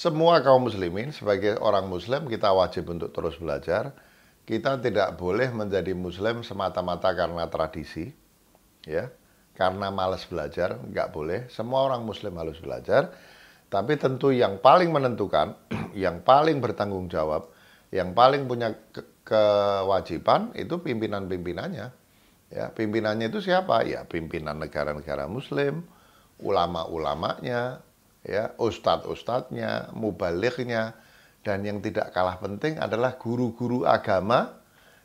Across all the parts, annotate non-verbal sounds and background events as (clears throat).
Semua kaum muslimin sebagai orang muslim kita wajib untuk terus belajar. Kita tidak boleh menjadi muslim semata-mata karena tradisi, ya, karena malas belajar, nggak boleh. Semua orang muslim harus belajar. Tapi tentu yang paling menentukan, (clears throat) yang paling bertanggung jawab, yang paling punya ke kewajiban itu pimpinan-pimpinannya. Ya, pimpinannya itu siapa? Ya, pimpinan negara-negara muslim, ulama-ulamanya, ya ustadz-ustadznya, mubalighnya, dan yang tidak kalah penting adalah guru-guru agama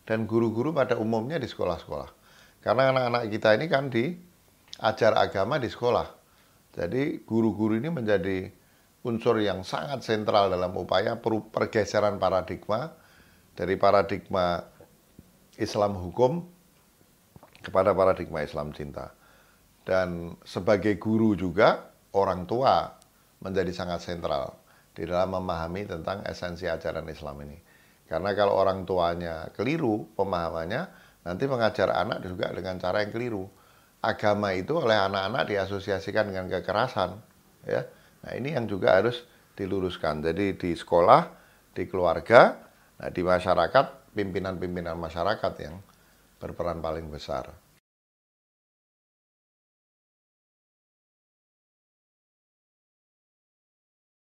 dan guru-guru pada umumnya di sekolah-sekolah. Karena anak-anak kita ini kan diajar agama di sekolah. Jadi guru-guru ini menjadi unsur yang sangat sentral dalam upaya pergeseran paradigma dari paradigma Islam hukum kepada paradigma Islam cinta. Dan sebagai guru juga orang tua menjadi sangat sentral di dalam memahami tentang esensi ajaran Islam ini. Karena kalau orang tuanya keliru pemahamannya, nanti mengajar anak juga dengan cara yang keliru. Agama itu oleh anak-anak diasosiasikan dengan kekerasan, ya. Nah, ini yang juga harus diluruskan. Jadi di sekolah, di keluarga, nah di masyarakat, pimpinan-pimpinan masyarakat yang berperan paling besar.